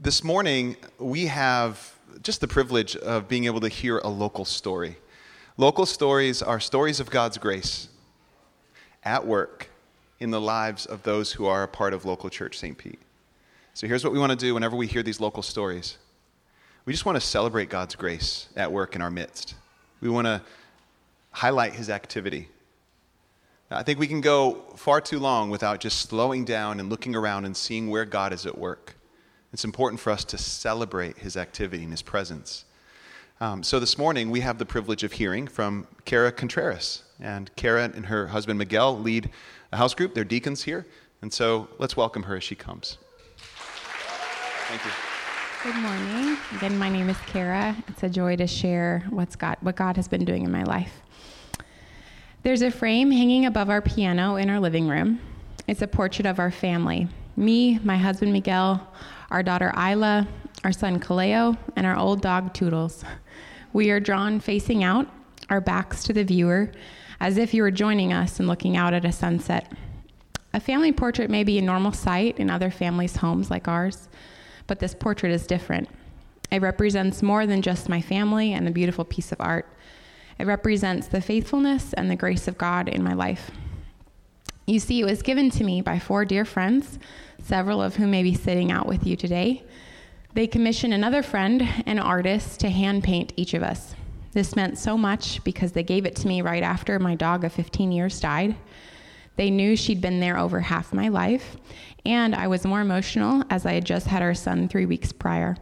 this morning we have just the privilege of being able to hear a local story. Local stories are stories of God's grace at work in the lives of those who are a part of local church St. Pete. So here's what we want to do whenever we hear these local stories. We just want to celebrate God's grace at work in our midst. We want to highlight his activity. I think we can go far too long without just slowing down and looking around and seeing where God is at work. It's important for us to celebrate his activity and his presence. Um, so this morning, we have the privilege of hearing from Kara Contreras. And Kara and her husband Miguel lead a house group. They're deacons here. And so let's welcome her as she comes. Thank you. Good morning. Again, my name is Kara. It's a joy to share what's God, what God has been doing in my life. There's a frame hanging above our piano in our living room. It's a portrait of our family me, my husband Miguel, our daughter Isla, our son Kaleo, and our old dog Toodles. We are drawn facing out, our backs to the viewer, as if you were joining us and looking out at a sunset. A family portrait may be a normal sight in other families' homes like ours, but this portrait is different. It represents more than just my family and a beautiful piece of art. It represents the faithfulness and the grace of God in my life. You see, it was given to me by four dear friends, several of whom may be sitting out with you today. They commissioned another friend, an artist, to hand paint each of us. This meant so much because they gave it to me right after my dog of 15 years died. They knew she'd been there over half my life, and I was more emotional as I had just had our son three weeks prior.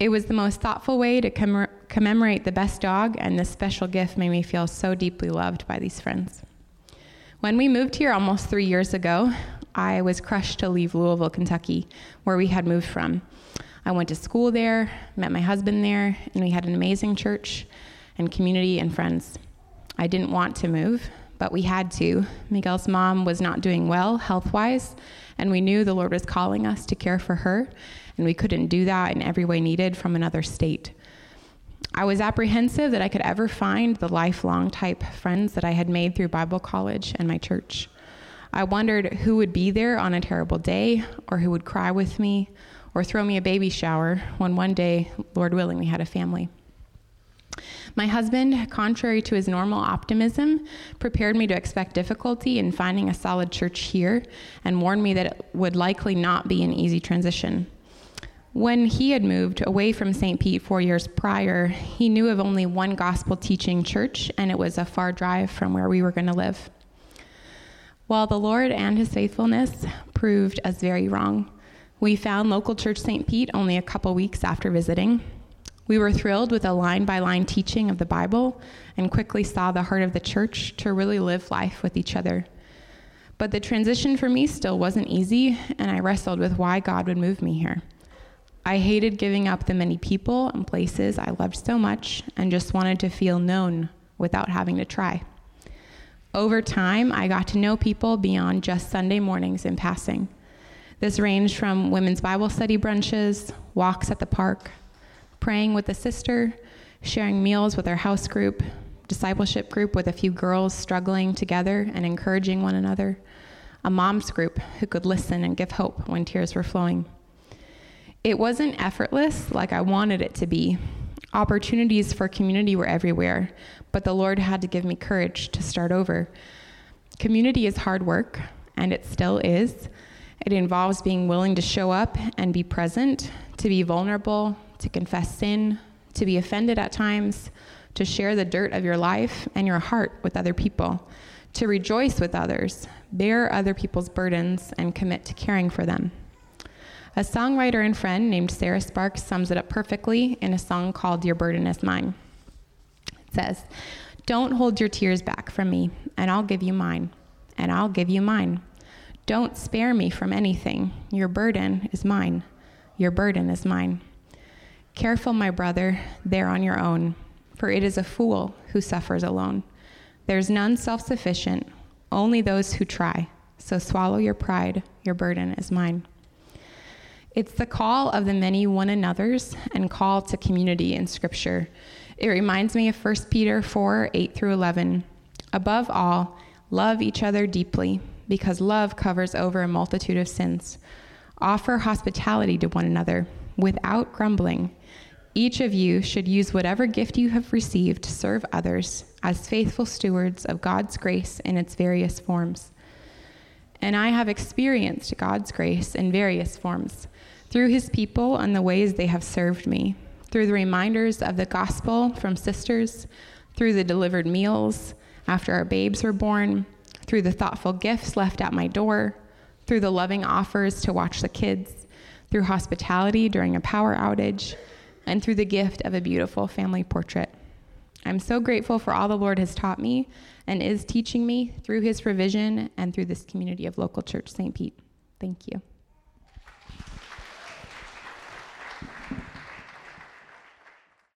It was the most thoughtful way to commemorate the best dog, and this special gift made me feel so deeply loved by these friends. When we moved here almost three years ago, I was crushed to leave Louisville, Kentucky, where we had moved from. I went to school there, met my husband there, and we had an amazing church and community and friends. I didn't want to move, but we had to. Miguel's mom was not doing well health wise, and we knew the Lord was calling us to care for her, and we couldn't do that in every way needed from another state. I was apprehensive that I could ever find the lifelong type friends that I had made through Bible college and my church. I wondered who would be there on a terrible day, or who would cry with me, or throw me a baby shower when one day, Lord willing, we had a family. My husband, contrary to his normal optimism, prepared me to expect difficulty in finding a solid church here and warned me that it would likely not be an easy transition. When he had moved away from St. Pete four years prior, he knew of only one gospel teaching church, and it was a far drive from where we were going to live. While the Lord and his faithfulness proved us very wrong, we found local church St. Pete only a couple weeks after visiting. We were thrilled with a line by line teaching of the Bible and quickly saw the heart of the church to really live life with each other. But the transition for me still wasn't easy, and I wrestled with why God would move me here. I hated giving up the many people and places I loved so much and just wanted to feel known without having to try. Over time, I got to know people beyond just Sunday mornings in passing. This ranged from women's Bible study brunches, walks at the park, praying with a sister, sharing meals with our house group, discipleship group with a few girls struggling together and encouraging one another, a mom's group who could listen and give hope when tears were flowing. It wasn't effortless like I wanted it to be. Opportunities for community were everywhere, but the Lord had to give me courage to start over. Community is hard work, and it still is. It involves being willing to show up and be present, to be vulnerable, to confess sin, to be offended at times, to share the dirt of your life and your heart with other people, to rejoice with others, bear other people's burdens, and commit to caring for them. A songwriter and friend named Sarah Sparks sums it up perfectly in a song called Your Burden is Mine. It says, Don't hold your tears back from me, and I'll give you mine, and I'll give you mine. Don't spare me from anything. Your burden is mine. Your burden is mine. Careful, my brother, there on your own, for it is a fool who suffers alone. There's none self sufficient, only those who try. So swallow your pride, your burden is mine. It's the call of the many one another's and call to community in Scripture. It reminds me of 1 Peter 4 8 through 11. Above all, love each other deeply, because love covers over a multitude of sins. Offer hospitality to one another without grumbling. Each of you should use whatever gift you have received to serve others as faithful stewards of God's grace in its various forms. And I have experienced God's grace in various forms through his people and the ways they have served me, through the reminders of the gospel from sisters, through the delivered meals after our babes were born, through the thoughtful gifts left at my door, through the loving offers to watch the kids, through hospitality during a power outage, and through the gift of a beautiful family portrait. I'm so grateful for all the Lord has taught me and is teaching me through his provision and through this community of local church St. Pete. Thank you.